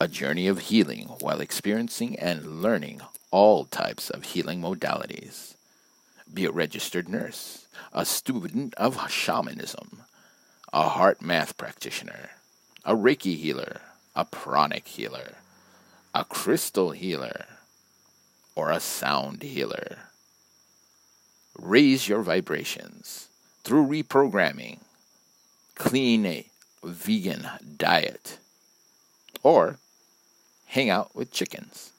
a journey of healing while experiencing and learning all types of healing modalities. Be a registered nurse, a student of shamanism, a HeartMath practitioner, a Reiki healer, a pranic healer, a crystal healer, or a sound healer. Raise your vibrations through reprogramming, clean a vegan diet, or hang out with chickens.